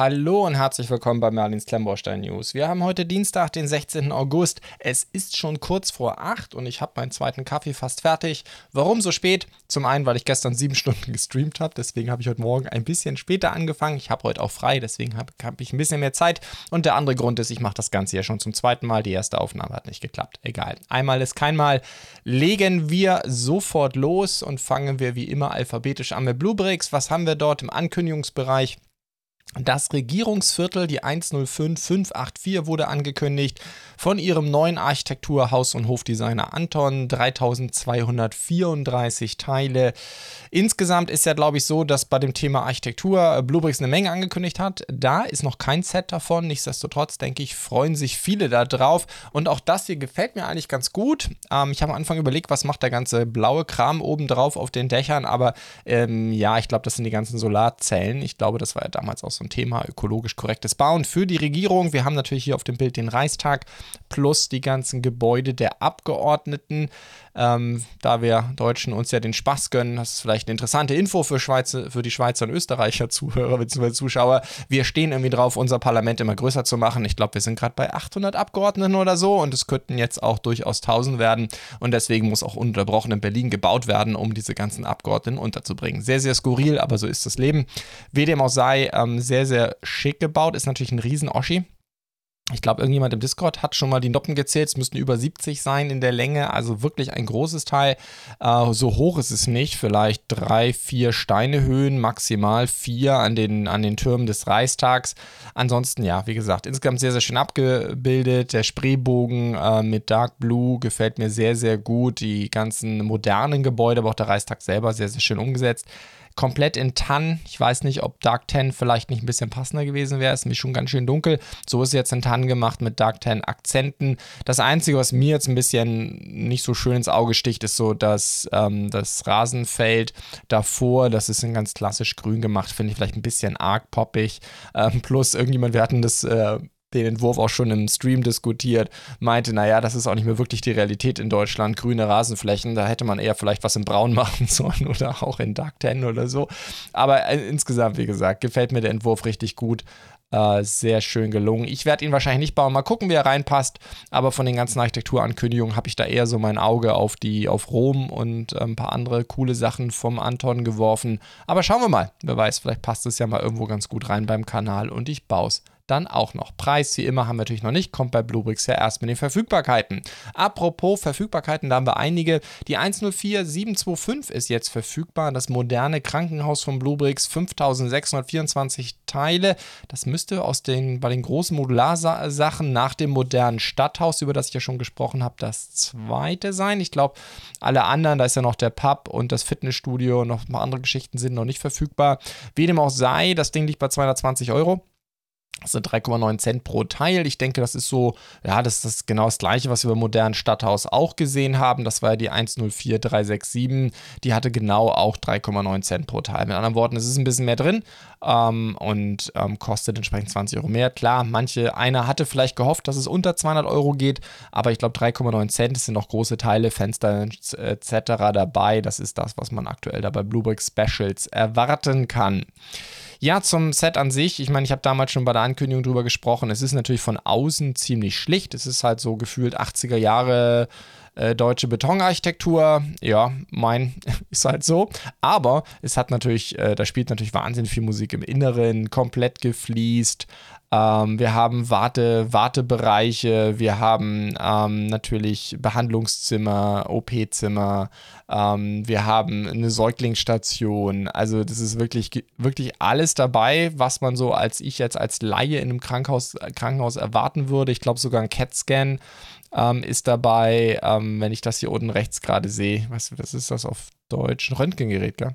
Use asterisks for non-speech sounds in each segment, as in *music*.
Hallo und herzlich willkommen bei Merlins Klemmbaustein News. Wir haben heute Dienstag, den 16. August. Es ist schon kurz vor 8 und ich habe meinen zweiten Kaffee fast fertig. Warum so spät? Zum einen, weil ich gestern sieben *laughs* Stunden gestreamt habe, deswegen habe ich heute Morgen ein bisschen später angefangen. Ich habe heute auch frei, deswegen habe hab ich ein bisschen mehr Zeit. Und der andere Grund ist, ich mache das Ganze ja schon zum zweiten Mal. Die erste Aufnahme hat nicht geklappt. Egal. Einmal ist kein Mal. Legen wir sofort los und fangen wir wie immer alphabetisch an mit Bluebricks. Was haben wir dort im Ankündigungsbereich? Das Regierungsviertel, die 105584, wurde angekündigt von ihrem neuen Architektur-, Haus- und Hofdesigner Anton. 3234 Teile. Insgesamt ist ja, glaube ich, so, dass bei dem Thema Architektur Bluebricks eine Menge angekündigt hat. Da ist noch kein Set davon. Nichtsdestotrotz, denke ich, freuen sich viele da drauf. Und auch das hier gefällt mir eigentlich ganz gut. Ähm, ich habe am Anfang überlegt, was macht der ganze blaue Kram oben drauf auf den Dächern. Aber ähm, ja, ich glaube, das sind die ganzen Solarzellen. Ich glaube, das war ja damals auch so ein Thema ökologisch korrektes Bauen für die Regierung. Wir haben natürlich hier auf dem Bild den Reichstag plus die ganzen Gebäude der Abgeordneten. Ähm, da wir Deutschen uns ja den Spaß gönnen, das ist vielleicht eine interessante Info für, Schweizer, für die Schweizer und Österreicher Zuhörer bzw. Zuschauer. Wir stehen irgendwie drauf, unser Parlament immer größer zu machen. Ich glaube, wir sind gerade bei 800 Abgeordneten oder so und es könnten jetzt auch durchaus 1000 werden und deswegen muss auch unterbrochen in Berlin gebaut werden, um diese ganzen Abgeordneten unterzubringen. Sehr, sehr skurril, aber so ist das Leben. Wie dem auch sei, ähm, sehr, sehr schick gebaut, ist natürlich ein Riesen-Oschi. Ich glaube, irgendjemand im Discord hat schon mal die Noppen gezählt. Es müssten über 70 sein in der Länge. Also wirklich ein großes Teil. Äh, so hoch ist es nicht. Vielleicht drei, vier Steinehöhen, maximal vier an den, an den Türmen des Reichstags. Ansonsten, ja, wie gesagt, insgesamt sehr, sehr schön abgebildet. Der Spreebogen äh, mit Dark Blue gefällt mir sehr, sehr gut. Die ganzen modernen Gebäude, aber auch der Reichstag selber sehr, sehr schön umgesetzt komplett in Tann. Ich weiß nicht, ob Dark Tan vielleicht nicht ein bisschen passender gewesen wäre. Ist mir schon ganz schön dunkel. So ist jetzt in Tann gemacht mit Dark Tan Akzenten. Das Einzige, was mir jetzt ein bisschen nicht so schön ins Auge sticht, ist so, dass ähm, das Rasenfeld davor, das ist in ganz klassisch grün gemacht, finde ich vielleicht ein bisschen arg poppig. Ähm, plus irgendjemand, wir hatten das äh, den Entwurf auch schon im Stream diskutiert, meinte, naja, das ist auch nicht mehr wirklich die Realität in Deutschland. Grüne Rasenflächen, da hätte man eher vielleicht was in Braun machen *laughs* sollen oder auch in Dark Ten oder so. Aber äh, insgesamt, wie gesagt, gefällt mir der Entwurf richtig gut. Äh, sehr schön gelungen. Ich werde ihn wahrscheinlich nicht bauen. Mal gucken, wie er reinpasst. Aber von den ganzen Architekturankündigungen habe ich da eher so mein Auge auf die, auf Rom und äh, ein paar andere coole Sachen vom Anton geworfen. Aber schauen wir mal. Wer weiß, vielleicht passt es ja mal irgendwo ganz gut rein beim Kanal und ich baue es dann auch noch. Preis, wie immer, haben wir natürlich noch nicht, kommt bei Bluebricks ja erst mit den Verfügbarkeiten. Apropos Verfügbarkeiten, da haben wir einige. Die 104725 ist jetzt verfügbar, das moderne Krankenhaus von Bluebricks, 5624 Teile. Das müsste aus den, bei den großen Modularsachen nach dem modernen Stadthaus, über das ich ja schon gesprochen habe, das zweite sein. Ich glaube, alle anderen, da ist ja noch der Pub und das Fitnessstudio, noch ein paar andere Geschichten sind noch nicht verfügbar. Wie dem auch sei, das Ding liegt bei 220 Euro. Das sind 3,9 Cent pro Teil. Ich denke, das ist so, ja, das ist genau das gleiche, was wir beim modernen Stadthaus auch gesehen haben. Das war ja die 104367. Die hatte genau auch 3,9 Cent pro Teil. Mit anderen Worten, es ist ein bisschen mehr drin ähm, und ähm, kostet entsprechend 20 Euro mehr. Klar, manche, einer hatte vielleicht gehofft, dass es unter 200 Euro geht, aber ich glaube 3,9 Cent, sind noch große Teile, Fenster etc. dabei. Das ist das, was man aktuell da bei Bluebrick Specials erwarten kann. Ja, zum Set an sich. Ich meine, ich habe damals schon bei der Ankündigung drüber gesprochen. Es ist natürlich von außen ziemlich schlicht. Es ist halt so gefühlt 80er Jahre äh, deutsche Betonarchitektur. Ja, mein *laughs* ist halt so. Aber es hat natürlich, äh, da spielt natürlich wahnsinnig viel Musik im Inneren, komplett gefliest. Ähm, wir haben Warte, Wartebereiche, wir haben ähm, natürlich Behandlungszimmer, OP-Zimmer, ähm, wir haben eine Säuglingsstation. Also das ist wirklich, wirklich alles dabei, was man so als ich jetzt als Laie in einem Krankenhaus, Krankenhaus erwarten würde. Ich glaube sogar ein CAT-Scan ähm, ist dabei, ähm, wenn ich das hier unten rechts gerade sehe. Was, was ist das auf Deutsch? Ein Röntgengerät, gell?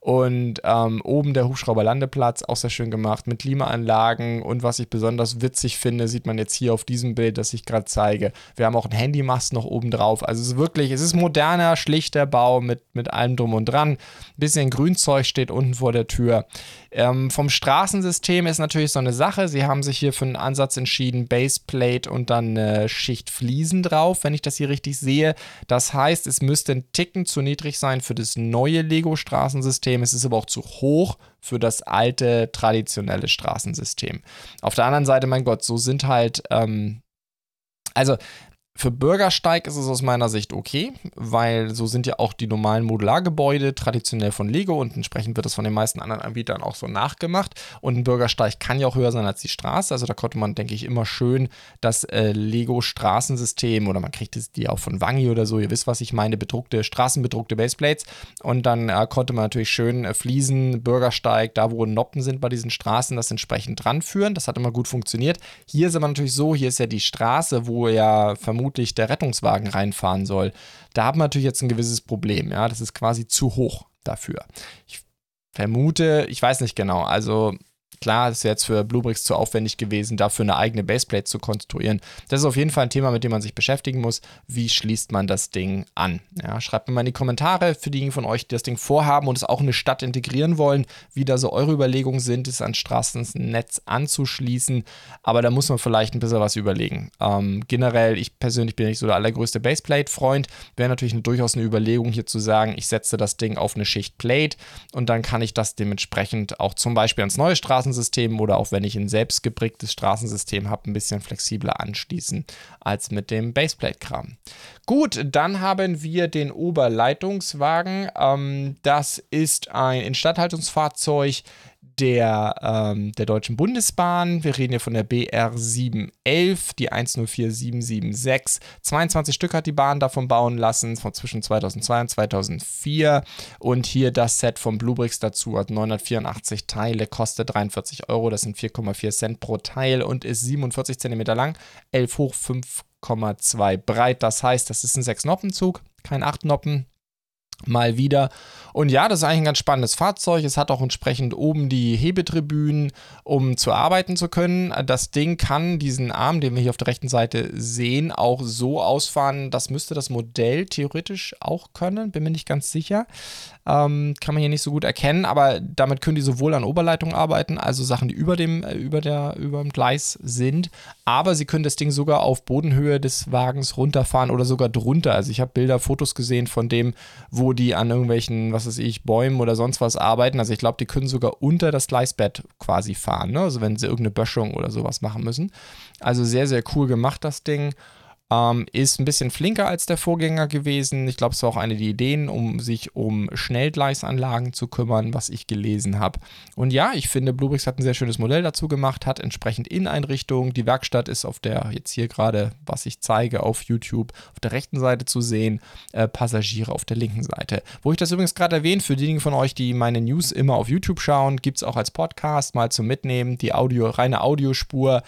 Und ähm, oben der Hubschrauberlandeplatz, auch sehr schön gemacht, mit Klimaanlagen. Und was ich besonders witzig finde, sieht man jetzt hier auf diesem Bild, das ich gerade zeige. Wir haben auch einen Handymast noch oben drauf. Also es ist wirklich, es ist moderner, schlichter Bau mit, mit allem drum und dran. Ein bisschen Grünzeug steht unten vor der Tür. Ähm, vom Straßensystem ist natürlich so eine Sache. Sie haben sich hier für einen Ansatz entschieden, Baseplate und dann eine Schicht Fliesen drauf, wenn ich das hier richtig sehe. Das heißt, es müsste ein Ticken zu niedrig sein für das neue Lego-Straßensystem. Es ist aber auch zu hoch für das alte, traditionelle Straßensystem. Auf der anderen Seite, mein Gott, so sind halt, ähm, also für Bürgersteig ist es aus meiner Sicht okay, weil so sind ja auch die normalen Modulargebäude traditionell von Lego und entsprechend wird das von den meisten anderen Anbietern auch so nachgemacht. Und ein Bürgersteig kann ja auch höher sein als die Straße. Also da konnte man, denke ich, immer schön das äh, Lego-Straßensystem oder man kriegt die auch von Wangi oder so, ihr wisst, was ich meine, bedruckte, straßenbedruckte Baseplates. Und dann äh, konnte man natürlich schön äh, Fliesen, Bürgersteig, da wo Noppen sind bei diesen Straßen, das entsprechend dran führen. Das hat immer gut funktioniert. Hier ist aber natürlich so, hier ist ja die Straße, wo ja vermutlich vermutlich der Rettungswagen reinfahren soll. Da haben wir natürlich jetzt ein gewisses Problem. Ja, das ist quasi zu hoch dafür. Ich vermute, ich weiß nicht genau. Also Klar, ist jetzt für Bluebricks zu aufwendig gewesen, dafür eine eigene Baseplate zu konstruieren. Das ist auf jeden Fall ein Thema, mit dem man sich beschäftigen muss. Wie schließt man das Ding an? Ja, schreibt mir mal in die Kommentare für diejenigen von euch, die das Ding vorhaben und es auch in eine Stadt integrieren wollen, wie da so eure Überlegungen sind, es an Straßennetz anzuschließen. Aber da muss man vielleicht ein bisschen was überlegen. Ähm, generell, ich persönlich bin nicht so der allergrößte Baseplate-Freund. Wäre natürlich eine, durchaus eine Überlegung hier zu sagen, ich setze das Ding auf eine Schicht Plate und dann kann ich das dementsprechend auch zum Beispiel ans neue Straßen Straßensystem oder auch wenn ich ein selbst geprägtes Straßensystem habe, ein bisschen flexibler anschließen als mit dem Baseplate-Kram. Gut, dann haben wir den Oberleitungswagen. Ähm, das ist ein Instandhaltungsfahrzeug der, ähm, der Deutschen Bundesbahn. Wir reden hier von der BR 711, die 104776. 22 Stück hat die Bahn davon bauen lassen, von zwischen 2002 und 2004. Und hier das Set von Bluebricks dazu hat 984 Teile, kostet 43 Euro. Das sind 4,4 Cent pro Teil und ist 47 cm lang, 11 hoch 5,2 breit. Das heißt, das ist ein 6-Noppenzug, kein 8-Noppen mal wieder. Und ja, das ist eigentlich ein ganz spannendes Fahrzeug. Es hat auch entsprechend oben die Hebetribünen, um zu arbeiten zu können. Das Ding kann diesen Arm, den wir hier auf der rechten Seite sehen, auch so ausfahren. Das müsste das Modell theoretisch auch können, bin mir nicht ganz sicher. Ähm, kann man hier nicht so gut erkennen, aber damit können die sowohl an Oberleitung arbeiten, also Sachen, die über dem, äh, über der, über dem Gleis sind, aber sie können das Ding sogar auf Bodenhöhe des Wagens runterfahren oder sogar drunter. Also ich habe Bilder, Fotos gesehen von dem, wo die an irgendwelchen, was weiß ich, Bäumen oder sonst was arbeiten. Also ich glaube, die können sogar unter das Gleisbett quasi fahren, ne? also wenn sie irgendeine Böschung oder sowas machen müssen. Also sehr, sehr cool gemacht, das Ding. Ähm, ist ein bisschen flinker als der Vorgänger gewesen. Ich glaube, es war auch eine der Ideen, um sich um Schnellgleisanlagen zu kümmern, was ich gelesen habe. Und ja, ich finde, Bluebricks hat ein sehr schönes Modell dazu gemacht, hat entsprechend Inneneinrichtungen. Die Werkstatt ist auf der, jetzt hier gerade, was ich zeige, auf YouTube, auf der rechten Seite zu sehen, äh, Passagiere auf der linken Seite. Wo ich das übrigens gerade erwähnt, für diejenigen von euch, die meine News immer auf YouTube schauen, gibt es auch als Podcast mal zum Mitnehmen die Audio, reine Audiospur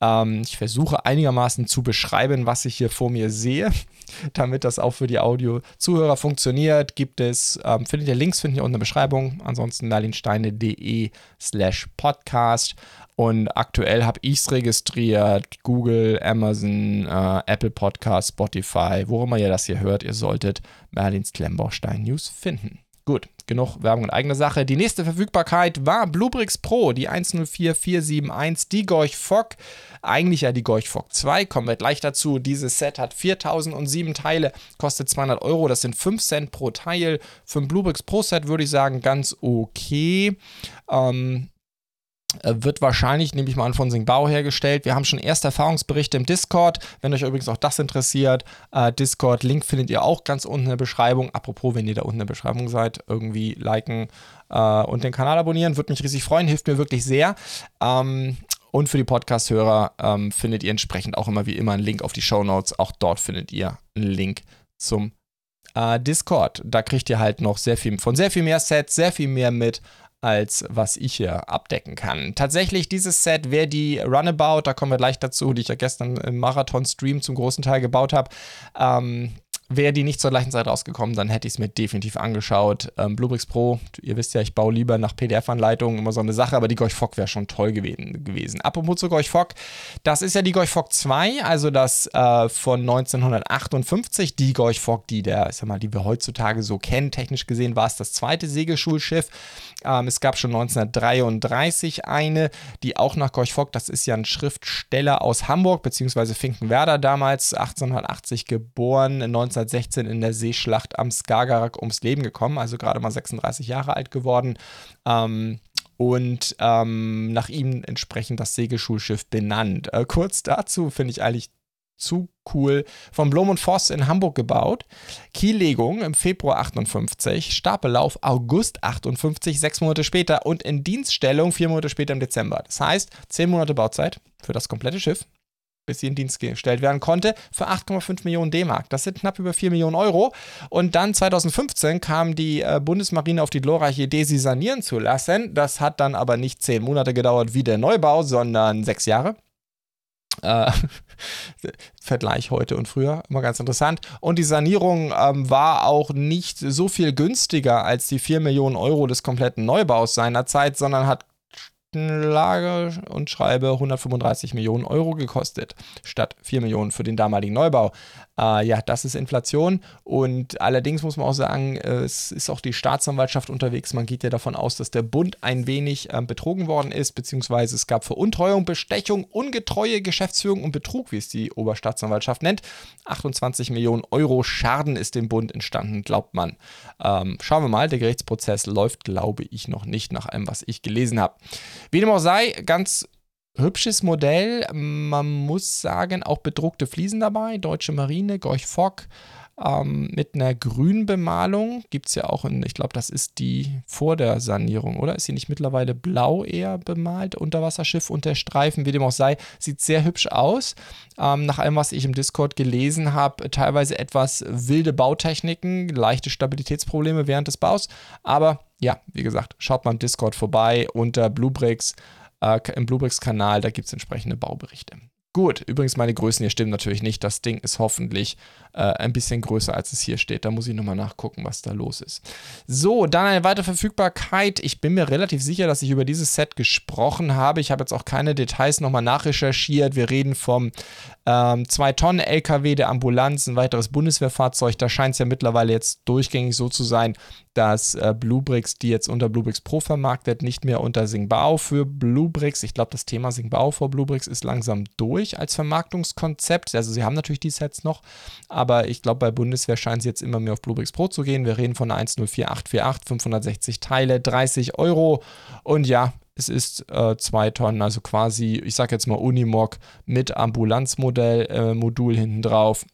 ähm, ich versuche einigermaßen zu beschreiben, was ich hier vor mir sehe, *laughs* damit das auch für die Audio-Zuhörer funktioniert. Gibt es, ähm, findet ihr Links, findet ihr unten in der Beschreibung. Ansonsten merlinsteine.de slash podcast. Und aktuell habe ich es registriert. Google, Amazon, äh, Apple Podcast, Spotify, wo immer ihr das hier hört, ihr solltet Merlins Klemmbaustein News finden. Gut, genug Werbung in eigener Sache. Die nächste Verfügbarkeit war Bluebricks Pro, die 104471, die Gorch Fock. Eigentlich ja die Gorch Fock 2, kommen wir gleich dazu. Dieses Set hat 4007 Teile, kostet 200 Euro, das sind 5 Cent pro Teil. Für ein Bluebricks Pro Set würde ich sagen, ganz okay. Ähm, äh, wird wahrscheinlich, nehme ich mal an, von Singbao hergestellt. Wir haben schon erste Erfahrungsberichte im Discord. Wenn euch übrigens auch das interessiert, äh, Discord, Link findet ihr auch ganz unten in der Beschreibung. Apropos, wenn ihr da unten in der Beschreibung seid, irgendwie liken äh, und den Kanal abonnieren, würde mich riesig freuen, hilft mir wirklich sehr. Ähm, und für die Podcast-Hörer ähm, findet ihr entsprechend auch immer wie immer einen Link auf die Show Notes. Auch dort findet ihr einen Link zum äh, Discord. Da kriegt ihr halt noch sehr viel von sehr viel mehr Sets, sehr viel mehr mit als was ich hier abdecken kann. Tatsächlich, dieses Set wäre die Runabout, da kommen wir gleich dazu, die ich ja gestern im Marathon-Stream zum großen Teil gebaut habe. Ähm, Wäre die nicht zur gleichen Zeit rausgekommen, dann hätte ich es mir definitiv angeschaut. Ähm, Bluebricks Pro, ihr wisst ja, ich baue lieber nach PDF-Anleitungen, immer so eine Sache, aber die Gorch Fock wäre schon toll gewesen, gewesen. Apropos zu Gorch Fock, das ist ja die Gorch Fock 2, also das äh, von 1958, die Gorch Fock, die der, ich sag mal, die wir heutzutage so kennen. Technisch gesehen war es das zweite Segelschulschiff. Ähm, es gab schon 1933 eine, die auch nach Gorch Fock, das ist ja ein Schriftsteller aus Hamburg, beziehungsweise Finkenwerder damals, 1880 geboren, 19 1916 in der Seeschlacht am Skagerrak ums Leben gekommen, also gerade mal 36 Jahre alt geworden. Ähm, und ähm, nach ihm entsprechend das Segelschulschiff benannt. Äh, kurz dazu finde ich eigentlich zu cool. Von Blom und Voss in Hamburg gebaut. Kiellegung im Februar 58, Stapellauf August 58, sechs Monate später und in Dienststellung vier Monate später im Dezember. Das heißt, zehn Monate Bauzeit für das komplette Schiff bis sie in Dienst gestellt werden konnte, für 8,5 Millionen D-Mark. Das sind knapp über 4 Millionen Euro. Und dann 2015 kam die äh, Bundesmarine auf die glorreiche Idee, sie sanieren zu lassen. Das hat dann aber nicht 10 Monate gedauert wie der Neubau, sondern 6 Jahre. Äh, *laughs* Vergleich heute und früher, immer ganz interessant. Und die Sanierung ähm, war auch nicht so viel günstiger als die 4 Millionen Euro des kompletten Neubaus seinerzeit, sondern hat Lage und schreibe 135 Millionen Euro gekostet, statt 4 Millionen für den damaligen Neubau. Äh, ja, das ist Inflation und allerdings muss man auch sagen, es ist auch die Staatsanwaltschaft unterwegs. Man geht ja davon aus, dass der Bund ein wenig äh, betrogen worden ist, beziehungsweise es gab Veruntreuung, Bestechung, ungetreue Geschäftsführung und Betrug, wie es die Oberstaatsanwaltschaft nennt. 28 Millionen Euro Schaden ist dem Bund entstanden, glaubt man. Ähm, schauen wir mal, der Gerichtsprozess läuft, glaube ich, noch nicht nach allem, was ich gelesen habe. Wie dem auch sei, ganz hübsches Modell. Man muss sagen, auch bedruckte Fliesen dabei. Deutsche Marine, Gorch Fock. Ähm, mit einer grünen Bemalung gibt es ja auch, in, ich glaube, das ist die vor der Sanierung, oder? Ist sie nicht mittlerweile blau eher bemalt? Unterwasserschiff und der Streifen, wie dem auch sei, sieht sehr hübsch aus. Ähm, nach allem, was ich im Discord gelesen habe, teilweise etwas wilde Bautechniken, leichte Stabilitätsprobleme während des Baus. Aber ja, wie gesagt, schaut mal im Discord vorbei unter Bluebricks äh, im Bluebricks-Kanal, da gibt es entsprechende Bauberichte. Gut, übrigens meine Größen hier stimmen natürlich nicht. Das Ding ist hoffentlich äh, ein bisschen größer, als es hier steht. Da muss ich nochmal nachgucken, was da los ist. So, dann eine weitere Verfügbarkeit. Ich bin mir relativ sicher, dass ich über dieses Set gesprochen habe. Ich habe jetzt auch keine Details nochmal nachrecherchiert. Wir reden vom ähm, 2-Tonnen-LKW der Ambulanz, ein weiteres Bundeswehrfahrzeug. Da scheint es ja mittlerweile jetzt durchgängig so zu sein, dass äh, Bluebricks, die jetzt unter Bluebricks Pro vermarktet, nicht mehr unter Singbao für Bluebricks. Ich glaube, das Thema Singbao vor Bluebricks ist langsam durch als Vermarktungskonzept. Also sie haben natürlich die Sets noch, aber ich glaube, bei Bundeswehr scheinen sie jetzt immer mehr auf Bluebricks Pro zu gehen. Wir reden von einer 104848, 560 Teile, 30 Euro und ja, es ist äh, zwei Tonnen, also quasi, ich sage jetzt mal Unimog mit Ambulanzmodell, äh, Modul hinten drauf.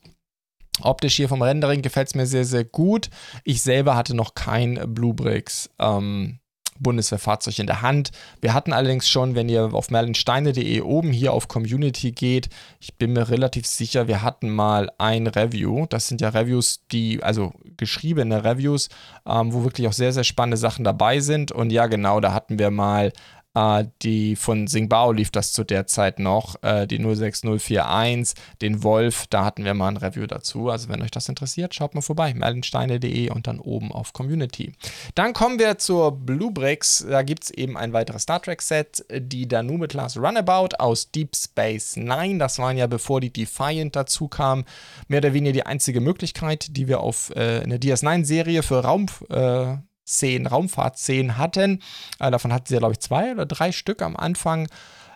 Optisch hier vom Rendering gefällt es mir sehr, sehr gut. Ich selber hatte noch kein Bluebricks ähm, Bundeswehrfahrzeug in der Hand. Wir hatten allerdings schon, wenn ihr auf merlinsteine.de oben hier auf Community geht, ich bin mir relativ sicher, wir hatten mal ein Review. Das sind ja Reviews, die, also geschriebene Reviews, ähm, wo wirklich auch sehr, sehr spannende Sachen dabei sind. Und ja, genau, da hatten wir mal äh, die von Singbao lief das zu der Zeit noch, äh, die 06041, den Wolf, da hatten wir mal ein Review dazu. Also wenn euch das interessiert, schaut mal vorbei, merlinsteine.de und dann oben auf Community. Dann kommen wir zur Bluebricks. Da gibt es eben ein weiteres Star Trek-Set, die Danube Class Runabout aus Deep Space Nine. Das waren ja, bevor die Defiant dazu kam, mehr oder weniger die einzige Möglichkeit, die wir auf äh, in der DS9-Serie für Raum äh, Szenen, Raumfahrtszenen hatten. Äh, davon hatten sie glaube ich, zwei oder drei Stück am Anfang.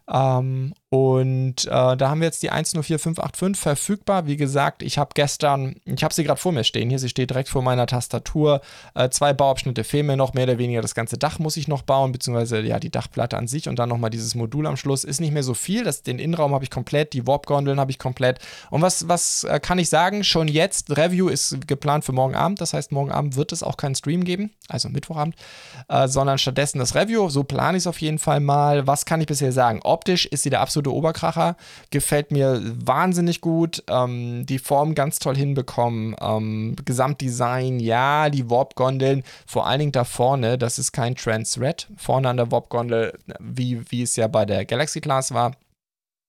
Ähm, und äh, da haben wir jetzt die 104585 verfügbar. Wie gesagt, ich habe gestern, ich habe sie gerade vor mir stehen. Hier, sie steht direkt vor meiner Tastatur. Äh, zwei Bauabschnitte fehlen mir noch, mehr oder weniger das ganze Dach muss ich noch bauen, beziehungsweise ja, die Dachplatte an sich und dann nochmal dieses Modul am Schluss. Ist nicht mehr so viel. Das, den Innenraum habe ich komplett, die Warp-Gondeln habe ich komplett. Und was, was äh, kann ich sagen? Schon jetzt, Review ist geplant für morgen Abend. Das heißt, morgen Abend wird es auch keinen Stream geben, also Mittwochabend, äh, sondern stattdessen das Review. So plane ich es auf jeden Fall mal. Was kann ich bisher sagen? Optisch ist sie der absolute Oberkracher. Gefällt mir wahnsinnig gut. Ähm, die Form ganz toll hinbekommen. Ähm, Gesamtdesign, ja, die Warp-Gondeln, vor allen Dingen da vorne, das ist kein Trans-Red. Vorne an der Warp-Gondel, wie, wie es ja bei der Galaxy Class war.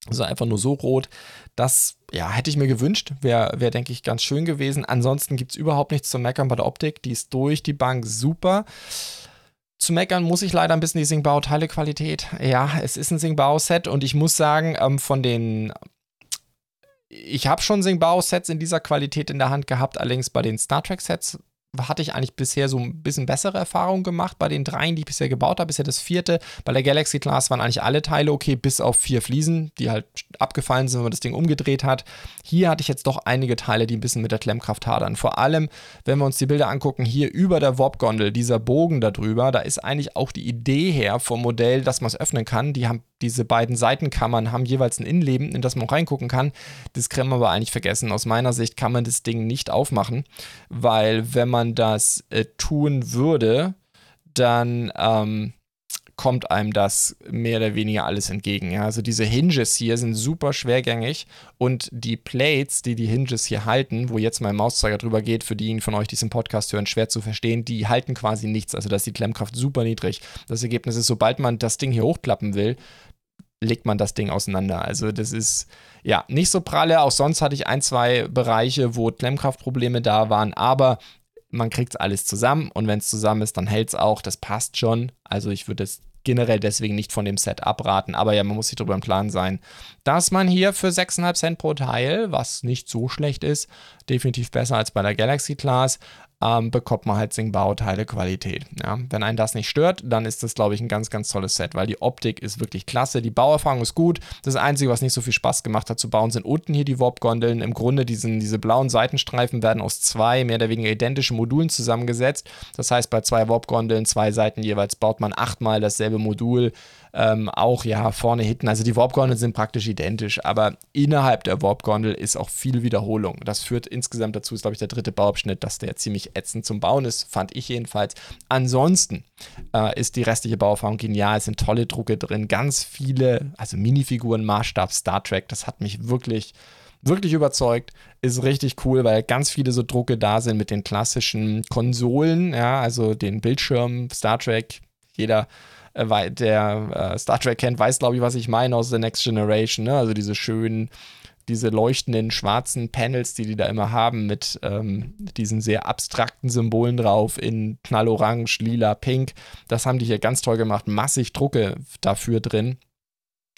Also einfach nur so rot. Das ja, hätte ich mir gewünscht. Wäre, wär, denke ich, ganz schön gewesen. Ansonsten gibt es überhaupt nichts zu meckern bei der Optik. Die ist durch die Bank super. Zu meckern muss ich leider ein bisschen die Singbao-Teilequalität. Ja, es ist ein Singbao-Set und ich muss sagen, ähm, von den. Ich habe schon Singbao-Sets in dieser Qualität in der Hand gehabt, allerdings bei den Star Trek-Sets hatte ich eigentlich bisher so ein bisschen bessere Erfahrungen gemacht bei den dreien, die ich bisher gebaut habe. Bisher das vierte. Bei der Galaxy Class waren eigentlich alle Teile okay, bis auf vier Fliesen, die halt abgefallen sind, wenn man das Ding umgedreht hat. Hier hatte ich jetzt doch einige Teile, die ein bisschen mit der Klemmkraft hadern. Vor allem, wenn wir uns die Bilder angucken, hier über der Warp-Gondel, dieser Bogen da drüber, da ist eigentlich auch die Idee her vom Modell, dass man es öffnen kann. Die haben diese beiden Seitenkammern haben jeweils ein Innenleben, in das man auch reingucken kann. Das kann man aber eigentlich vergessen. Aus meiner Sicht kann man das Ding nicht aufmachen, weil wenn man das äh, tun würde, dann ähm, kommt einem das mehr oder weniger alles entgegen. Ja? Also diese Hinges hier sind super schwergängig und die Plates, die die Hinges hier halten, wo jetzt mein Mauszeiger drüber geht, für diejenigen von euch, die es im Podcast hören, schwer zu verstehen, die halten quasi nichts. Also da ist die Klemmkraft super niedrig. Das Ergebnis ist, sobald man das Ding hier hochklappen will, legt man das Ding auseinander. Also das ist ja nicht so pralle. Auch sonst hatte ich ein, zwei Bereiche, wo Klemmkraftprobleme da waren, aber man kriegt es alles zusammen und wenn es zusammen ist, dann hält es auch. Das passt schon. Also ich würde es generell deswegen nicht von dem Set abraten. Aber ja, man muss sich darüber im Klaren sein, dass man hier für 6,5 Cent pro Teil, was nicht so schlecht ist, definitiv besser als bei der Galaxy Class, ähm, bekommt man halt Sing-Bauteile Qualität. Ja? Wenn einen das nicht stört, dann ist das, glaube ich, ein ganz, ganz tolles Set, weil die Optik ist wirklich klasse, die Bauerfahrung ist gut. Das Einzige, was nicht so viel Spaß gemacht hat zu bauen, sind unten hier die Warp-Gondeln. Im Grunde diesen, diese blauen Seitenstreifen werden aus zwei mehr oder weniger identischen Modulen zusammengesetzt. Das heißt, bei zwei Warp-Gondeln, zwei Seiten jeweils, baut man achtmal dasselbe Modul ähm, auch ja vorne hinten. Also die Warp-Gondeln sind praktisch identisch, aber innerhalb der Warp-Gondel ist auch viel Wiederholung. Das führt insgesamt dazu, ist glaube ich der dritte Bauabschnitt, dass der ziemlich ätzend zum Bauen ist, fand ich jedenfalls. Ansonsten äh, ist die restliche Bauerfahrung genial, es sind tolle Drucke drin, ganz viele, also Minifiguren, Maßstab Star Trek, das hat mich wirklich wirklich überzeugt. Ist richtig cool, weil ganz viele so Drucke da sind mit den klassischen Konsolen, ja, also den Bildschirm, Star Trek. Jeder äh, der äh, Star Trek kennt, weiß, glaube ich, was ich meine aus The Next Generation. Ne? Also diese schönen, diese leuchtenden schwarzen Panels, die die da immer haben, mit ähm, diesen sehr abstrakten Symbolen drauf in knallorange, lila, pink. Das haben die hier ganz toll gemacht. Massig Drucke dafür drin.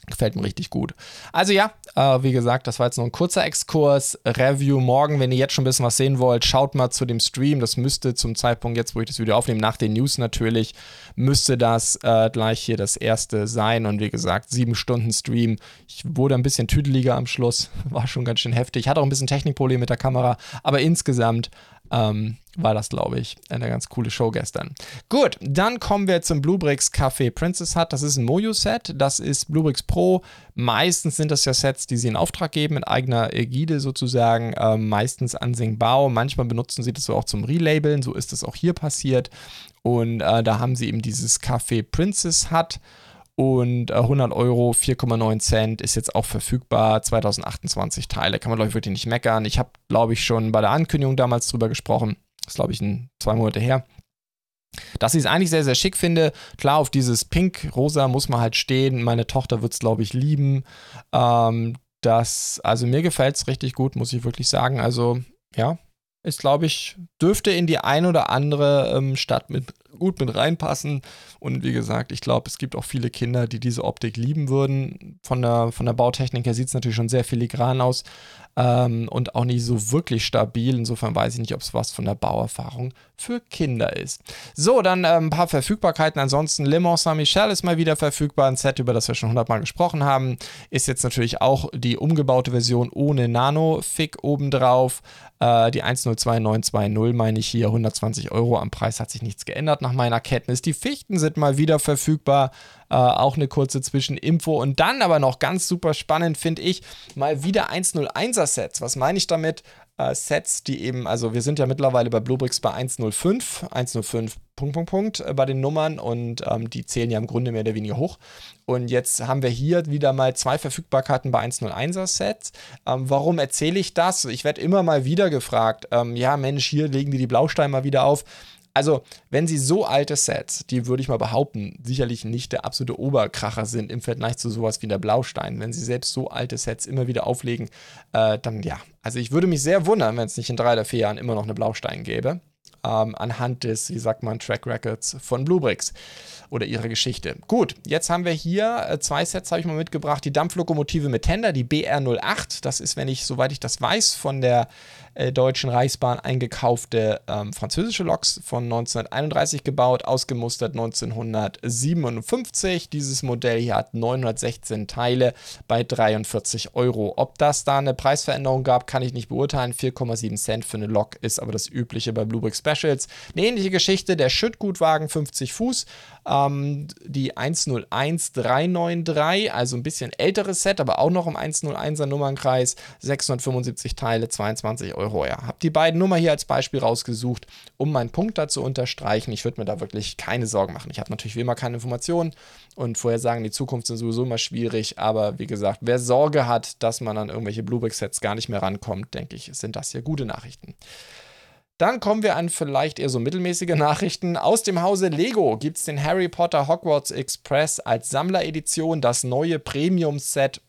Gefällt mir richtig gut. Also ja, äh, wie gesagt, das war jetzt nur ein kurzer Exkurs. Review morgen, wenn ihr jetzt schon ein bisschen was sehen wollt, schaut mal zu dem Stream. Das müsste zum Zeitpunkt jetzt, wo ich das Video aufnehme, nach den News natürlich, müsste das äh, gleich hier das erste sein. Und wie gesagt, sieben Stunden Stream. Ich wurde ein bisschen tüdeliger am Schluss. *laughs* War schon ganz schön heftig. Hatte auch ein bisschen Technikprobleme mit der Kamera. Aber insgesamt ähm, war das, glaube ich, eine ganz coole Show gestern. Gut, dann kommen wir zum Bluebricks Café Princess Hut. Das ist ein Mojo-Set. Das ist Bluebricks Pro. Meistens sind das ja Sets, die sie in Auftrag geben, mit eigener Ägide sozusagen. Ähm, meistens an Singbao. Manchmal benutzen sie das so auch zum Relabeln. So ist es auch hier passiert. Und äh, da haben sie eben dieses Café Princess Hut und 100 äh, Euro, 4,9 Cent ist jetzt auch verfügbar. 2028 Teile. Kann man, glaube ich, wirklich nicht meckern. Ich habe, glaube ich, schon bei der Ankündigung damals drüber gesprochen. Das ist, glaube ich, ein, zwei Monate her. Dass ich es eigentlich sehr, sehr schick finde. Klar, auf dieses Pink-Rosa muss man halt stehen. Meine Tochter wird es, glaube ich, lieben. Ähm, das, also mir gefällt es richtig gut, muss ich wirklich sagen. Also, ja, ist, glaube ich, dürfte in die ein oder andere ähm, Stadt mit, gut mit reinpassen. Und wie gesagt, ich glaube, es gibt auch viele Kinder, die diese Optik lieben würden. Von der, von der Bautechnik her sieht es natürlich schon sehr filigran aus ähm, und auch nicht so wirklich stabil. Insofern weiß ich nicht, ob es was von der Bauerfahrung für Kinder ist. So, dann äh, ein paar Verfügbarkeiten. Ansonsten Le Mans Saint-Michel ist mal wieder verfügbar. Ein Set, über das wir schon hundertmal gesprochen haben. Ist jetzt natürlich auch die umgebaute Version ohne Nano-Fick obendrauf. Äh, die 102920 meine ich hier, 120 Euro. Am Preis hat sich nichts geändert nach meiner Kenntnis. Die Fichten sind mal wieder verfügbar. Äh, auch eine kurze Zwischeninfo. Und dann aber noch ganz super spannend, finde ich, mal wieder 101er Sets. Was meine ich damit? Äh, Sets, die eben, also wir sind ja mittlerweile bei Bluebricks bei 105, 105 Punkt, Punkt, Punkt äh, bei den Nummern und ähm, die zählen ja im Grunde mehr oder weniger hoch. Und jetzt haben wir hier wieder mal zwei Verfügbarkeiten bei 101er Sets. Ähm, warum erzähle ich das? Ich werde immer mal wieder gefragt, ähm, ja Mensch, hier legen die die Blausteine mal wieder auf. Also, wenn sie so alte Sets, die würde ich mal behaupten, sicherlich nicht der absolute Oberkracher sind im Vergleich zu sowas wie der Blaustein, wenn sie selbst so alte Sets immer wieder auflegen, äh, dann ja. Also, ich würde mich sehr wundern, wenn es nicht in drei oder vier Jahren immer noch eine Blaustein gäbe. Ähm, anhand des, wie sagt man, Track Records von Bluebricks oder ihrer Geschichte. Gut, jetzt haben wir hier äh, zwei Sets, habe ich mal mitgebracht. Die Dampflokomotive mit Tender, die BR08. Das ist, wenn ich, soweit ich das weiß, von der äh, Deutschen Reichsbahn eingekaufte ähm, französische Loks von 1931 gebaut, ausgemustert 1957. Dieses Modell hier hat 916 Teile bei 43 Euro. Ob das da eine Preisveränderung gab, kann ich nicht beurteilen. 4,7 Cent für eine Lok ist aber das übliche bei Bluebrick Specials. Eine ähnliche Geschichte, der Schüttgutwagen 50 Fuß, ähm, die 101393, also ein bisschen älteres Set, aber auch noch im 101er Nummernkreis, 675 Teile, 22 Euro. Ja, habe die beiden Nummer hier als Beispiel rausgesucht, um meinen Punkt da zu unterstreichen. Ich würde mir da wirklich keine Sorgen machen. Ich habe natürlich wie immer keine Informationen und Vorhersagen die Zukunft sind sowieso immer schwierig, aber wie gesagt, wer Sorge hat, dass man an irgendwelche Bluebrick-Sets gar nicht mehr rankommt, denke ich, sind das hier gute Nachrichten. Dann kommen wir an vielleicht eher so mittelmäßige Nachrichten. Aus dem Hause Lego gibt es den Harry Potter Hogwarts Express als Sammleredition, das neue Premium-Set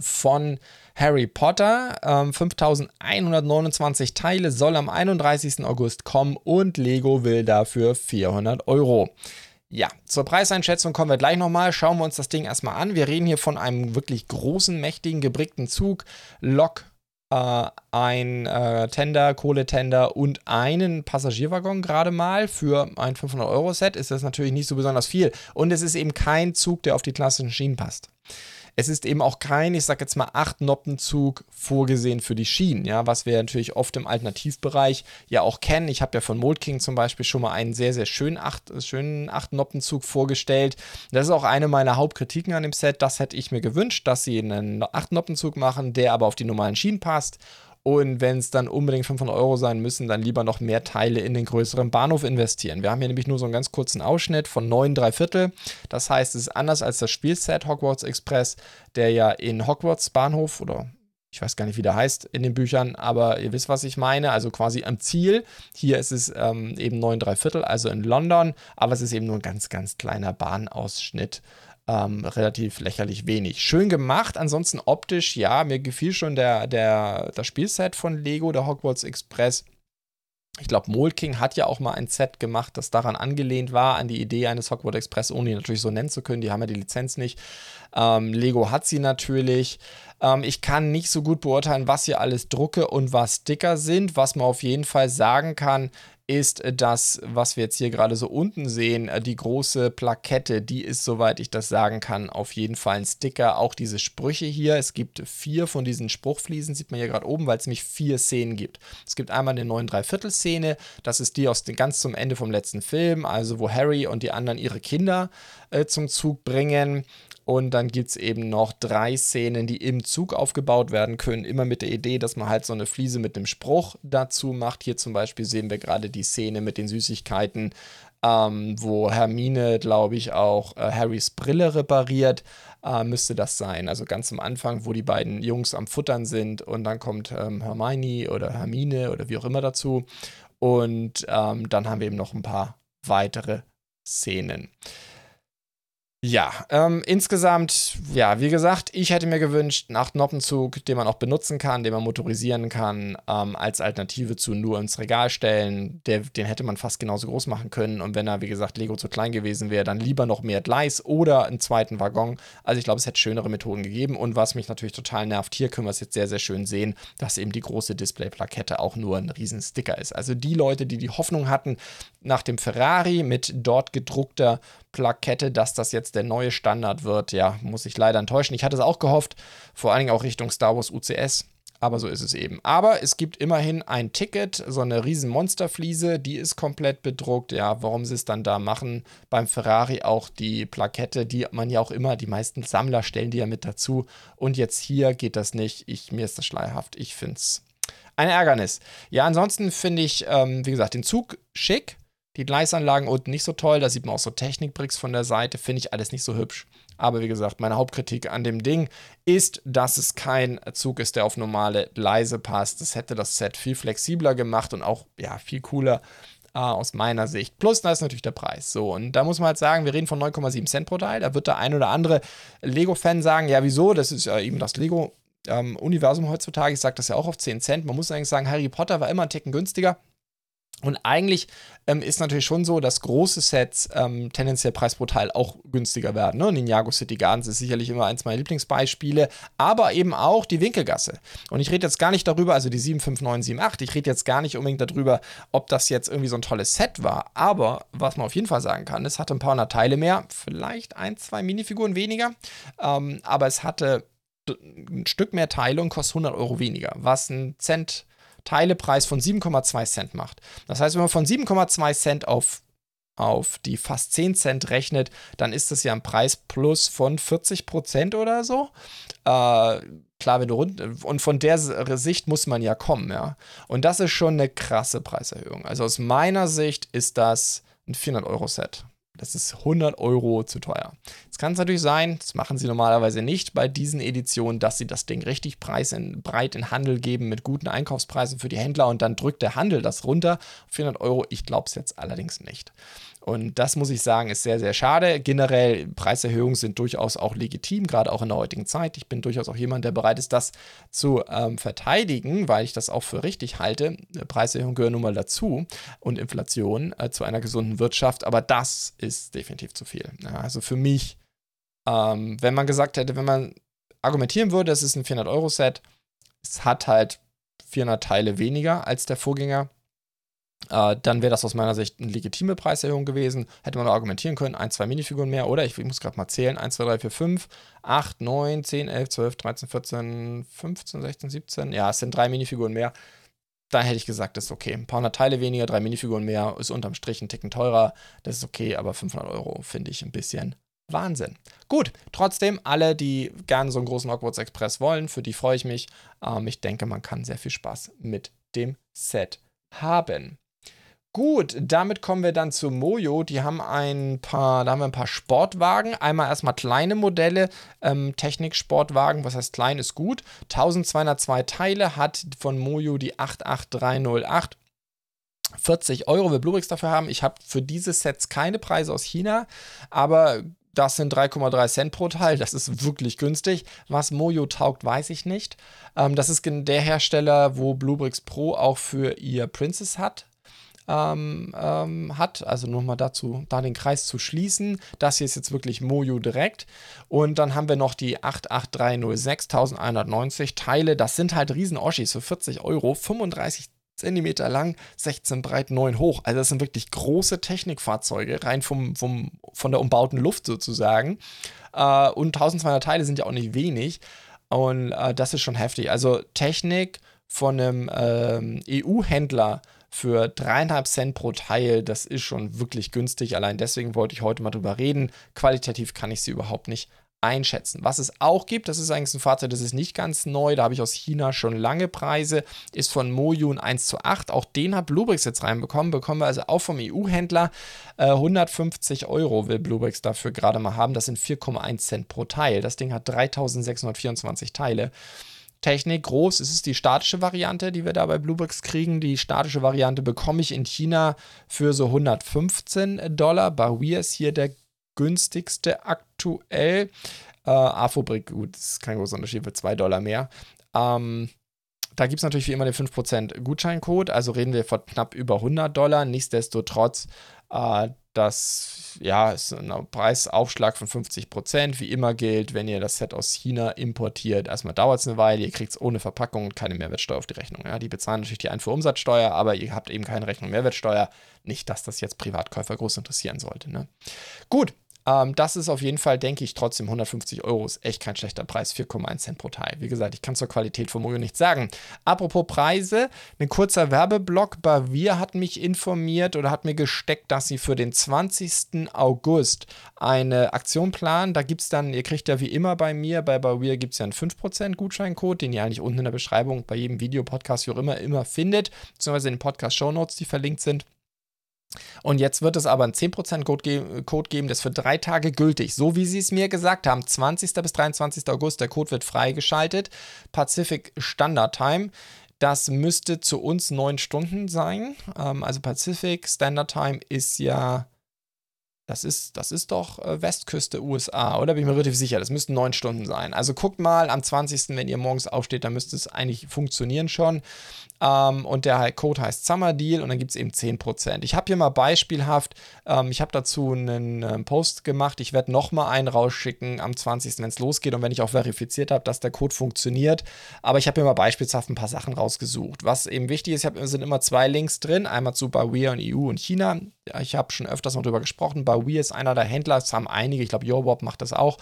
von Harry Potter. Ähm, 5129 Teile soll am 31. August kommen und Lego will dafür 400 Euro. Ja, zur Preiseinschätzung kommen wir gleich nochmal. Schauen wir uns das Ding erstmal an. Wir reden hier von einem wirklich großen, mächtigen, gebrickten Zug. Lok äh, ein äh, Tender, Kohletender und einen Passagierwaggon gerade mal für ein 500-Euro-Set ist das natürlich nicht so besonders viel. Und es ist eben kein Zug, der auf die klassischen Schienen passt. Es ist eben auch kein, ich sag jetzt mal, acht Noppenzug vorgesehen für die Schienen, ja, was wir natürlich oft im Alternativbereich ja auch kennen. Ich habe ja von Mold King zum Beispiel schon mal einen sehr, sehr schönen acht, schönen acht Noppenzug vorgestellt. Das ist auch eine meiner Hauptkritiken an dem Set. Das hätte ich mir gewünscht, dass sie einen acht Noppenzug machen, der aber auf die normalen Schienen passt. Und wenn es dann unbedingt 500 Euro sein müssen, dann lieber noch mehr Teile in den größeren Bahnhof investieren. Wir haben hier nämlich nur so einen ganz kurzen Ausschnitt von 9 3 Viertel. Das heißt, es ist anders als das Spielset Hogwarts Express, der ja in Hogwarts Bahnhof oder ich weiß gar nicht, wie der heißt in den Büchern, aber ihr wisst, was ich meine. Also quasi am Ziel. Hier ist es ähm, eben 9 3 Viertel, also in London, aber es ist eben nur ein ganz, ganz kleiner Bahnausschnitt ähm, relativ lächerlich wenig. Schön gemacht, ansonsten optisch, ja, mir gefiel schon der, der, das Spielset von Lego, der Hogwarts Express. Ich glaube, Mold King hat ja auch mal ein Set gemacht, das daran angelehnt war, an die Idee eines Hogwarts Express, ohne ihn natürlich so nennen zu können. Die haben ja die Lizenz nicht. Ähm, Lego hat sie natürlich. Ähm, ich kann nicht so gut beurteilen, was hier alles Drucke und was Sticker sind. Was man auf jeden Fall sagen kann, ist das, was wir jetzt hier gerade so unten sehen, äh, die große Plakette, die ist, soweit ich das sagen kann, auf jeden Fall ein Sticker. Auch diese Sprüche hier, es gibt vier von diesen Spruchfliesen, sieht man hier gerade oben, weil es nämlich vier Szenen gibt. Es gibt einmal eine 9 Dreiviertel-Szene, das ist die aus den, ganz zum Ende vom letzten Film, also wo Harry und die anderen ihre Kinder äh, zum Zug bringen. Und dann gibt es eben noch drei Szenen, die im Zug aufgebaut werden können. Immer mit der Idee, dass man halt so eine Fliese mit einem Spruch dazu macht. Hier zum Beispiel sehen wir gerade die Szene mit den Süßigkeiten, ähm, wo Hermine, glaube ich, auch äh, Harrys Brille repariert. Äh, müsste das sein. Also ganz am Anfang, wo die beiden Jungs am Futtern sind und dann kommt ähm, Hermione oder Hermine oder wie auch immer dazu. Und ähm, dann haben wir eben noch ein paar weitere Szenen. Ja, ähm, insgesamt, ja, wie gesagt, ich hätte mir gewünscht, einen 8-Noppenzug, den man auch benutzen kann, den man motorisieren kann, ähm, als Alternative zu nur ins Regal stellen. Der, den hätte man fast genauso groß machen können. Und wenn er, wie gesagt, Lego zu klein gewesen wäre, dann lieber noch mehr Gleis oder einen zweiten Waggon. Also ich glaube, es hätte schönere Methoden gegeben. Und was mich natürlich total nervt, hier können wir es jetzt sehr, sehr schön sehen, dass eben die große Displayplakette auch nur ein riesen Sticker ist. Also die Leute, die die Hoffnung hatten, nach dem Ferrari mit dort gedruckter Plakette, dass das jetzt der neue Standard wird. Ja, muss ich leider enttäuschen. Ich hatte es auch gehofft, vor allen Dingen auch Richtung Star Wars UCS. Aber so ist es eben. Aber es gibt immerhin ein Ticket, so eine riesen Monsterfliese, die ist komplett bedruckt. Ja, warum sie es dann da machen, beim Ferrari auch die Plakette, die man ja auch immer, die meisten Sammler stellen die ja mit dazu. Und jetzt hier geht das nicht. Ich, mir ist das schleierhaft. Ich finde es ein Ärgernis. Ja, ansonsten finde ich, ähm, wie gesagt, den Zug schick. Die Gleisanlagen unten nicht so toll, da sieht man auch so Technikbricks von der Seite, finde ich alles nicht so hübsch. Aber wie gesagt, meine Hauptkritik an dem Ding ist, dass es kein Zug ist, der auf normale Gleise passt. Das hätte das Set viel flexibler gemacht und auch ja, viel cooler äh, aus meiner Sicht. Plus, da ist natürlich der Preis. So, und da muss man halt sagen, wir reden von 9,7 Cent pro Teil. Da wird der ein oder andere Lego-Fan sagen, ja, wieso? Das ist ja eben das Lego. Ähm, Universum heutzutage, ich sage das ja auch auf 10 Cent. Man muss eigentlich sagen, Harry Potter war immer einen Ticken günstiger. Und eigentlich ähm, ist natürlich schon so, dass große Sets ähm, tendenziell Preis pro Teil auch günstiger werden. Ne? Ninjago City Gardens ist sicherlich immer eins meiner Lieblingsbeispiele, aber eben auch die Winkelgasse. Und ich rede jetzt gar nicht darüber, also die 75978, ich rede jetzt gar nicht unbedingt darüber, ob das jetzt irgendwie so ein tolles Set war. Aber was man auf jeden Fall sagen kann, es hatte ein paar hundert Teile mehr, vielleicht ein, zwei Minifiguren weniger, ähm, aber es hatte ein Stück mehr Teile und kostet 100 Euro weniger, was ein Cent Teilepreis von 7,2 Cent macht. Das heißt, wenn man von 7,2 Cent auf, auf die fast 10 Cent rechnet, dann ist das ja ein Preis plus von 40 Prozent oder so. Äh, klar, wenn du rund und von der Sicht muss man ja kommen, ja. Und das ist schon eine krasse Preiserhöhung. Also aus meiner Sicht ist das ein 400 Euro Set. Das ist 100 Euro zu teuer. Jetzt kann es natürlich sein, das machen sie normalerweise nicht bei diesen Editionen, dass sie das Ding richtig in, breit in Handel geben mit guten Einkaufspreisen für die Händler und dann drückt der Handel das runter. 400 Euro, ich glaube es jetzt allerdings nicht. Und das muss ich sagen, ist sehr, sehr schade. Generell, Preiserhöhungen sind durchaus auch legitim, gerade auch in der heutigen Zeit. Ich bin durchaus auch jemand, der bereit ist, das zu ähm, verteidigen, weil ich das auch für richtig halte. Preiserhöhungen gehören nun mal dazu und Inflation äh, zu einer gesunden Wirtschaft, aber das ist definitiv zu viel. Ja, also für mich, ähm, wenn man gesagt hätte, wenn man argumentieren würde, es ist ein 400-Euro-Set, es hat halt 400 Teile weniger als der Vorgänger äh, dann wäre das aus meiner Sicht eine legitime Preiserhöhung gewesen. Hätte man argumentieren können, ein, zwei Minifiguren mehr, oder? Ich, ich muss gerade mal zählen. 1, 2, 3, 4, 5, 8, 9, 10, 11, 12, 13, 14, 15, 16, 17. Ja, es sind drei Minifiguren mehr. Da hätte ich gesagt, das ist okay. Ein paar hundert Teile weniger, drei Minifiguren mehr, ist unterm Strich ein Ticken teurer. Das ist okay, aber 500 Euro finde ich ein bisschen Wahnsinn. Gut, trotzdem, alle, die gerne so einen großen Hogwarts Express wollen, für die freue ich mich. Ähm, ich denke, man kann sehr viel Spaß mit dem Set haben. Gut, damit kommen wir dann zu Mojo. Die haben ein paar, da haben wir ein paar Sportwagen. Einmal erstmal kleine Modelle, ähm, Technik-Sportwagen. Was heißt klein ist gut. 1202 Teile hat von Mojo die 88308. 40 Euro will Bluebricks dafür haben. Ich habe für diese Sets keine Preise aus China, aber das sind 3,3 Cent pro Teil. Das ist wirklich günstig. Was Mojo taugt, weiß ich nicht. Ähm, das ist der Hersteller, wo Bluebricks Pro auch für ihr Princess hat ähm, ähm, hat. Also nochmal dazu, da den Kreis zu schließen. Das hier ist jetzt wirklich Mojo direkt. Und dann haben wir noch die 88306, 1190 Teile. Das sind halt Riesen-Oschis für 40 Euro, 35 Zentimeter lang, 16 breit, 9 hoch. Also das sind wirklich große Technikfahrzeuge, rein vom, vom, von der umbauten Luft sozusagen. Äh, und 1200 Teile sind ja auch nicht wenig. Und äh, das ist schon heftig. Also Technik von einem ähm, EU-Händler für dreieinhalb Cent pro Teil, das ist schon wirklich günstig. Allein deswegen wollte ich heute mal drüber reden. Qualitativ kann ich sie überhaupt nicht einschätzen. Was es auch gibt, das ist eigentlich ein Fahrzeug, das ist nicht ganz neu, da habe ich aus China schon lange Preise, ist von Moyun 1 zu 8. Auch den hat Bluebricks jetzt reinbekommen, bekommen wir also auch vom EU-Händler. Äh, 150 Euro will Bluebricks dafür gerade mal haben, das sind 4,1 Cent pro Teil. Das Ding hat 3624 Teile. Technik groß. Es ist die statische Variante, die wir da bei Bluebricks kriegen. Die statische Variante bekomme ich in China für so 115 Dollar. Baoui ist hier der günstigste aktuell. Äh, Afobrik, gut, das ist kein großer Unterschied, für 2 Dollar mehr. Ähm, da gibt es natürlich wie immer den 5% Gutscheincode, also reden wir von knapp über 100 Dollar. Nichtsdestotrotz äh, das ja, ist ein Preisaufschlag von 50% Wie immer gilt, wenn ihr das Set aus China importiert, erstmal dauert es eine Weile, ihr kriegt es ohne Verpackung und keine Mehrwertsteuer auf die Rechnung. Ja, die bezahlen natürlich die Einfuhrumsatzsteuer, aber ihr habt eben keine Rechnung Mehrwertsteuer. Nicht, dass das jetzt Privatkäufer groß interessieren sollte. Ne? Gut, ähm, das ist auf jeden Fall, denke ich, trotzdem 150 Euro ist echt kein schlechter Preis, 4,1 Cent pro Teil. Wie gesagt, ich kann zur Qualität von Mojo nichts sagen. Apropos Preise, ein kurzer Werbeblock. Bavir hat mich informiert oder hat mir gesteckt, dass sie für den 20. August eine Aktion planen. Da gibt es dann, ihr kriegt ja wie immer bei mir, bei Bavir gibt es ja einen 5% Gutscheincode, den ihr eigentlich unten in der Beschreibung bei jedem Video, Podcast, wie auch immer, immer findet, beziehungsweise in den Podcast-Shownotes, die verlinkt sind. Und jetzt wird es aber einen 10% Code, ge Code geben, das für drei Tage gültig. So wie sie es mir gesagt haben. 20. bis 23. August, der Code wird freigeschaltet. Pacific Standard Time. Das müsste zu uns neun Stunden sein. Ähm, also Pacific Standard Time ist ja das ist, das ist doch äh, Westküste USA, oder? Bin ich mir relativ sicher. Das müssten neun Stunden sein. Also guckt mal am 20., wenn ihr morgens aufsteht, dann müsste es eigentlich funktionieren schon. Ähm, und der Code heißt Summer Deal und dann gibt es eben 10%. Ich habe hier mal beispielhaft, ähm, ich habe dazu einen äh, Post gemacht. Ich werde nochmal einen rausschicken am 20., wenn es losgeht und wenn ich auch verifiziert habe, dass der Code funktioniert. Aber ich habe hier mal beispielhaft ein paar Sachen rausgesucht. Was eben wichtig ist, hab, sind immer zwei Links drin. Einmal zu Barware und EU und China. Ich habe schon öfters noch darüber gesprochen. Barware ist einer der Händler, das haben einige, ich glaube, Yobob macht das auch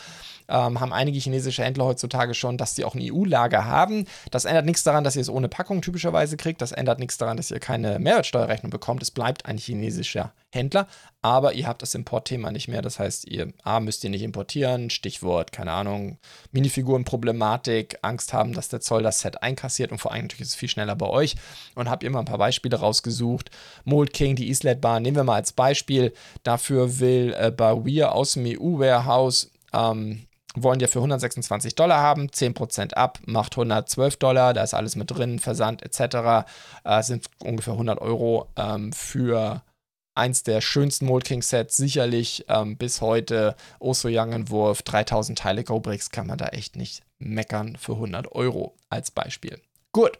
ähm, haben einige chinesische Händler heutzutage schon, dass sie auch ein EU-Lager haben. Das ändert nichts daran, dass ihr es ohne Packung typischerweise kriegt. Das ändert nichts daran, dass ihr keine Mehrwertsteuerrechnung bekommt. Es bleibt ein chinesischer Händler, aber ihr habt das Importthema nicht mehr. Das heißt, ihr A, müsst ihr nicht importieren. Stichwort, keine Ahnung, Minifigurenproblematik, Angst haben, dass der Zoll das Set einkassiert und vor allem natürlich ist es viel schneller bei euch. Und habt ihr mal ein paar Beispiele rausgesucht. Mold King, die Islet Bar, nehmen wir mal als Beispiel. Dafür will äh, Bawir aus dem EU-Warehouse ähm, wollen ja für 126 Dollar haben, 10% ab, macht 112 Dollar, da ist alles mit drin, Versand etc. Äh, sind ungefähr 100 Euro ähm, für eins der schönsten Mold King Sets, sicherlich ähm, bis heute. Oso Young Entwurf, 3000 Teile Go-Bricks, kann man da echt nicht meckern für 100 Euro als Beispiel. Gut,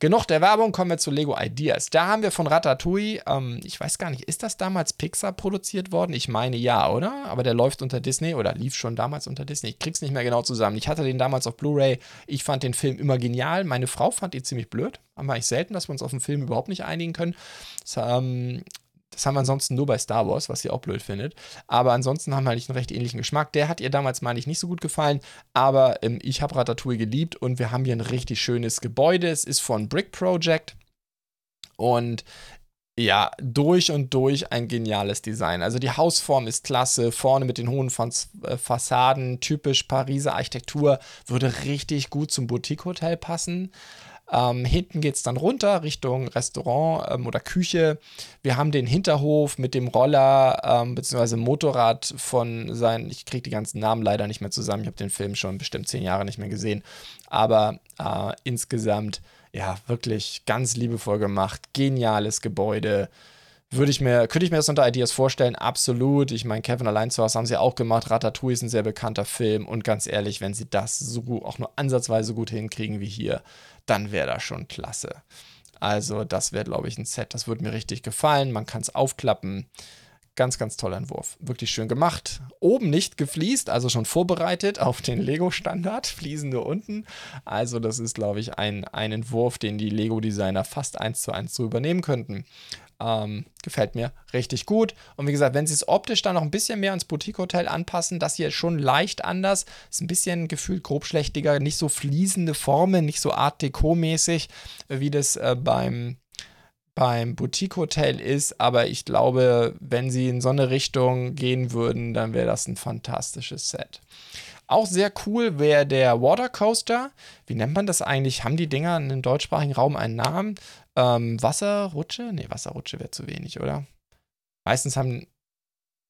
genug der Werbung, kommen wir zu Lego Ideas. Da haben wir von Ratatouille, ähm, ich weiß gar nicht, ist das damals Pixar produziert worden? Ich meine ja, oder? Aber der läuft unter Disney oder lief schon damals unter Disney. Ich krieg's nicht mehr genau zusammen. Ich hatte den damals auf Blu-ray. Ich fand den Film immer genial. Meine Frau fand ihn ziemlich blöd. Wir eigentlich selten, dass wir uns auf den Film überhaupt nicht einigen können. Das, ähm, das haben wir ansonsten nur bei Star Wars, was ihr auch blöd findet. Aber ansonsten haben wir eigentlich einen recht ähnlichen Geschmack. Der hat ihr damals, meine ich, nicht so gut gefallen. Aber ähm, ich habe Ratatouille geliebt und wir haben hier ein richtig schönes Gebäude. Es ist von Brick Project. Und ja, durch und durch ein geniales Design. Also die Hausform ist klasse, vorne mit den hohen äh, Fassaden, typisch Pariser Architektur, würde richtig gut zum Boutique-Hotel passen. Ähm, hinten geht es dann runter Richtung Restaurant ähm, oder Küche. Wir haben den Hinterhof mit dem Roller ähm, bzw. Motorrad von seinen, ich kriege die ganzen Namen leider nicht mehr zusammen, ich habe den Film schon bestimmt zehn Jahre nicht mehr gesehen, aber äh, insgesamt ja wirklich ganz liebevoll gemacht, geniales Gebäude. Würde ich mir, könnte ich mir das unter Ideas vorstellen? Absolut. Ich meine, Kevin allein zu Hause haben sie auch gemacht. Ratatouille ist ein sehr bekannter Film. Und ganz ehrlich, wenn sie das so auch nur ansatzweise gut hinkriegen wie hier, dann wäre das schon klasse. Also, das wäre, glaube ich, ein Set. Das würde mir richtig gefallen. Man kann es aufklappen. Ganz, ganz toller Entwurf. Wirklich schön gemacht. Oben nicht gefliest, also schon vorbereitet auf den Lego-Standard. Fliesen nur unten. Also, das ist, glaube ich, ein, ein Entwurf, den die Lego-Designer fast eins zu eins so übernehmen könnten. Ähm, gefällt mir richtig gut. Und wie gesagt, wenn sie es optisch dann noch ein bisschen mehr ans Boutique-Hotel anpassen, das hier ist schon leicht anders. Ist ein bisschen gefühlt grobschlächtiger, nicht so fließende Formen, nicht so Art Deco-mäßig, wie das äh, beim, beim Boutique-Hotel ist. Aber ich glaube, wenn sie in so eine Richtung gehen würden, dann wäre das ein fantastisches Set. Auch sehr cool wäre der Watercoaster. Wie nennt man das eigentlich? Haben die Dinger im deutschsprachigen Raum einen Namen? Ähm, Wasserrutsche? Nee, Wasserrutsche wäre zu wenig, oder? Meistens haben.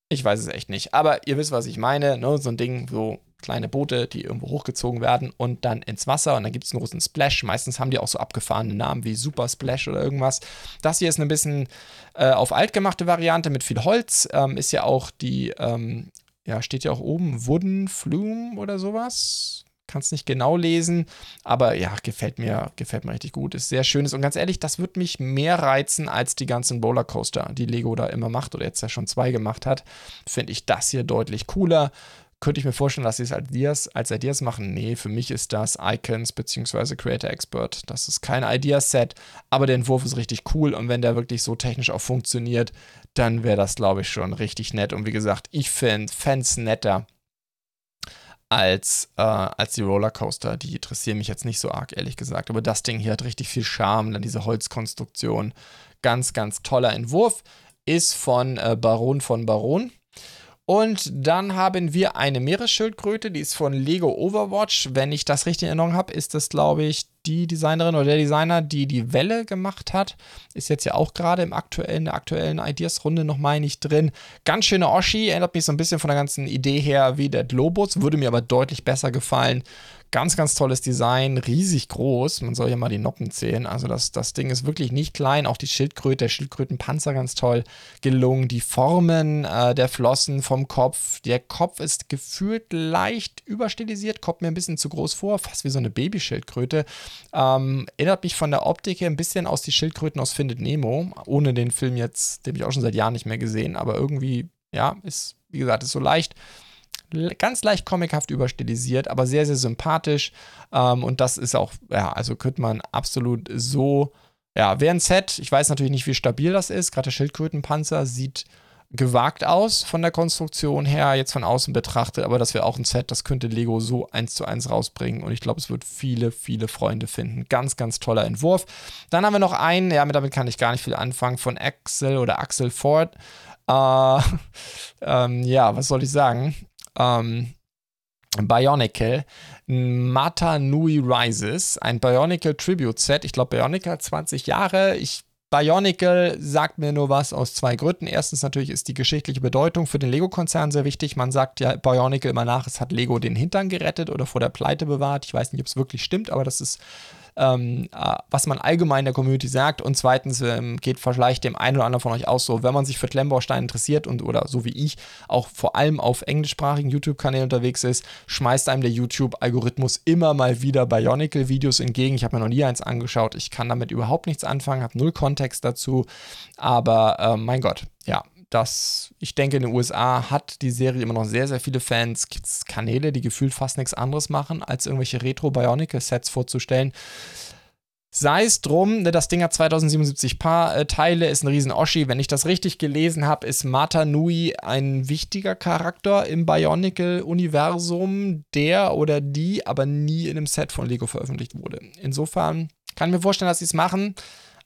Ich weiß es echt nicht. Aber ihr wisst, was ich meine. Ne? So ein Ding, so kleine Boote, die irgendwo hochgezogen werden und dann ins Wasser und dann gibt es einen großen Splash. Meistens haben die auch so abgefahrene Namen wie Super Splash oder irgendwas. Das hier ist ein bisschen äh, auf alt gemachte Variante mit viel Holz. Ähm, ist ja auch die, ähm, ja, steht ja auch oben Wooden Flume oder sowas kann es nicht genau lesen, aber ja, gefällt mir, gefällt mir richtig gut. Ist sehr schönes und ganz ehrlich, das wird mich mehr reizen als die ganzen Rollercoaster, die Lego da immer macht oder jetzt ja schon zwei gemacht hat. Finde ich das hier deutlich cooler. Könnte ich mir vorstellen, dass sie es als Ideas, als Ideas machen? Nee, für mich ist das Icons bzw. Creator Expert. Das ist kein Ideaset, aber der Entwurf ist richtig cool und wenn der wirklich so technisch auch funktioniert, dann wäre das, glaube ich, schon richtig nett. Und wie gesagt, ich finde Fans netter als, äh, als die Rollercoaster. Die interessieren mich jetzt nicht so arg, ehrlich gesagt. Aber das Ding hier hat richtig viel Charme, dann diese Holzkonstruktion. Ganz, ganz toller Entwurf. Ist von äh, Baron von Baron. Und dann haben wir eine Meeresschildkröte, die ist von Lego Overwatch. Wenn ich das richtig in Erinnerung habe, ist das, glaube ich, die Designerin oder der Designer, die die Welle gemacht hat. Ist jetzt ja auch gerade im aktuellen, der aktuellen Ideas-Runde noch mal nicht drin. Ganz schöne Oschi, erinnert mich so ein bisschen von der ganzen Idee her wie der Globus, würde mir aber deutlich besser gefallen. Ganz, ganz tolles Design, riesig groß. Man soll ja mal die Noppen zählen. Also das, das Ding ist wirklich nicht klein. Auch die Schildkröte, der Schildkrötenpanzer ganz toll gelungen. Die Formen äh, der Flossen vom Kopf. Der Kopf ist gefühlt leicht überstilisiert, kommt mir ein bisschen zu groß vor, fast wie so eine Babyschildkröte. Ähm, erinnert mich von der Optik her ein bisschen aus die Schildkröten aus Findet Nemo. Ohne den Film jetzt, den habe ich auch schon seit Jahren nicht mehr gesehen. Aber irgendwie, ja, ist, wie gesagt, ist so leicht ganz leicht comichaft überstilisiert, aber sehr, sehr sympathisch. Ähm, und das ist auch, ja, also könnte man absolut so, ja, wäre ein Set. Ich weiß natürlich nicht, wie stabil das ist. Gerade der Schildkrötenpanzer sieht gewagt aus von der Konstruktion her, jetzt von außen betrachtet, aber das wäre auch ein Set, das könnte Lego so eins zu eins rausbringen und ich glaube, es wird viele, viele Freunde finden. Ganz, ganz toller Entwurf. Dann haben wir noch einen, ja, damit kann ich gar nicht viel anfangen, von Axel oder Axel Ford. Äh, *laughs* ähm, ja, was soll ich sagen? ähm, Bionicle, Mata Nui Rises, ein Bionicle Tribute Set. Ich glaube, Bionicle hat 20 Jahre. Ich Bionicle sagt mir nur was aus zwei Gründen. Erstens natürlich ist die geschichtliche Bedeutung für den Lego-Konzern sehr wichtig. Man sagt ja Bionicle immer nach, es hat Lego den Hintern gerettet oder vor der Pleite bewahrt. Ich weiß nicht, ob es wirklich stimmt, aber das ist ähm, äh, was man allgemein der Community sagt. Und zweitens ähm, geht vielleicht dem einen oder anderen von euch auch so, wenn man sich für Klemmbausteine interessiert und oder so wie ich auch vor allem auf englischsprachigen YouTube-Kanälen unterwegs ist, schmeißt einem der YouTube-Algorithmus immer mal wieder Bionicle-Videos entgegen. Ich habe mir noch nie eins angeschaut. Ich kann damit überhaupt nichts anfangen, habe null Kontext dazu. Aber äh, mein Gott, ja, dass ich denke, in den USA hat die Serie immer noch sehr, sehr viele Fans. Gibt es Kanäle, die gefühlt fast nichts anderes machen, als irgendwelche Retro-Bionicle-Sets vorzustellen. Sei es drum, ne, das Ding hat 2077 Paar äh, Teile, ist ein riesen Oschi. Wenn ich das richtig gelesen habe, ist Mata Nui ein wichtiger Charakter im Bionicle-Universum, der oder die aber nie in einem Set von Lego veröffentlicht wurde. Insofern kann ich mir vorstellen, dass sie es machen.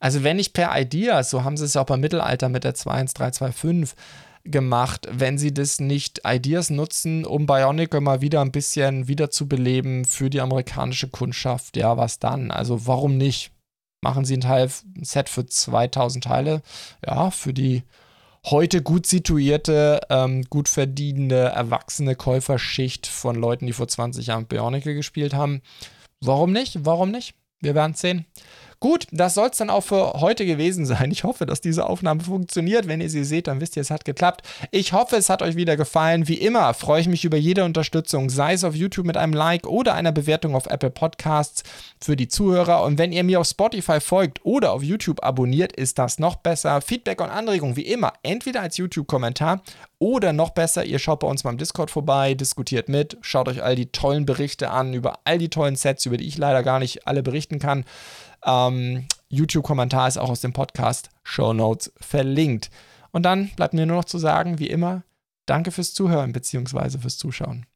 Also wenn nicht per Ideas, so haben sie es ja auch beim Mittelalter mit der 21325 gemacht, wenn sie das nicht Ideas nutzen, um Bionicle mal wieder ein bisschen wiederzubeleben für die amerikanische Kundschaft, ja, was dann? Also warum nicht? Machen sie ein Teil, ein Set für 2000 Teile, ja, für die heute gut situierte, ähm, gut verdienende, erwachsene Käuferschicht von Leuten, die vor 20 Jahren Bionicle gespielt haben. Warum nicht? Warum nicht? Wir werden sehen. Gut, das soll es dann auch für heute gewesen sein. Ich hoffe, dass diese Aufnahme funktioniert. Wenn ihr sie seht, dann wisst ihr, es hat geklappt. Ich hoffe, es hat euch wieder gefallen. Wie immer freue ich mich über jede Unterstützung, sei es auf YouTube mit einem Like oder einer Bewertung auf Apple Podcasts für die Zuhörer. Und wenn ihr mir auf Spotify folgt oder auf YouTube abonniert, ist das noch besser. Feedback und Anregungen wie immer, entweder als YouTube-Kommentar oder noch besser, ihr schaut bei uns mal im Discord vorbei, diskutiert mit, schaut euch all die tollen Berichte an über all die tollen Sets, über die ich leider gar nicht alle berichten kann. Ähm, YouTube-Kommentar ist auch aus dem Podcast Show Notes verlinkt. Und dann bleibt mir nur noch zu sagen, wie immer, danke fürs Zuhören bzw. fürs Zuschauen.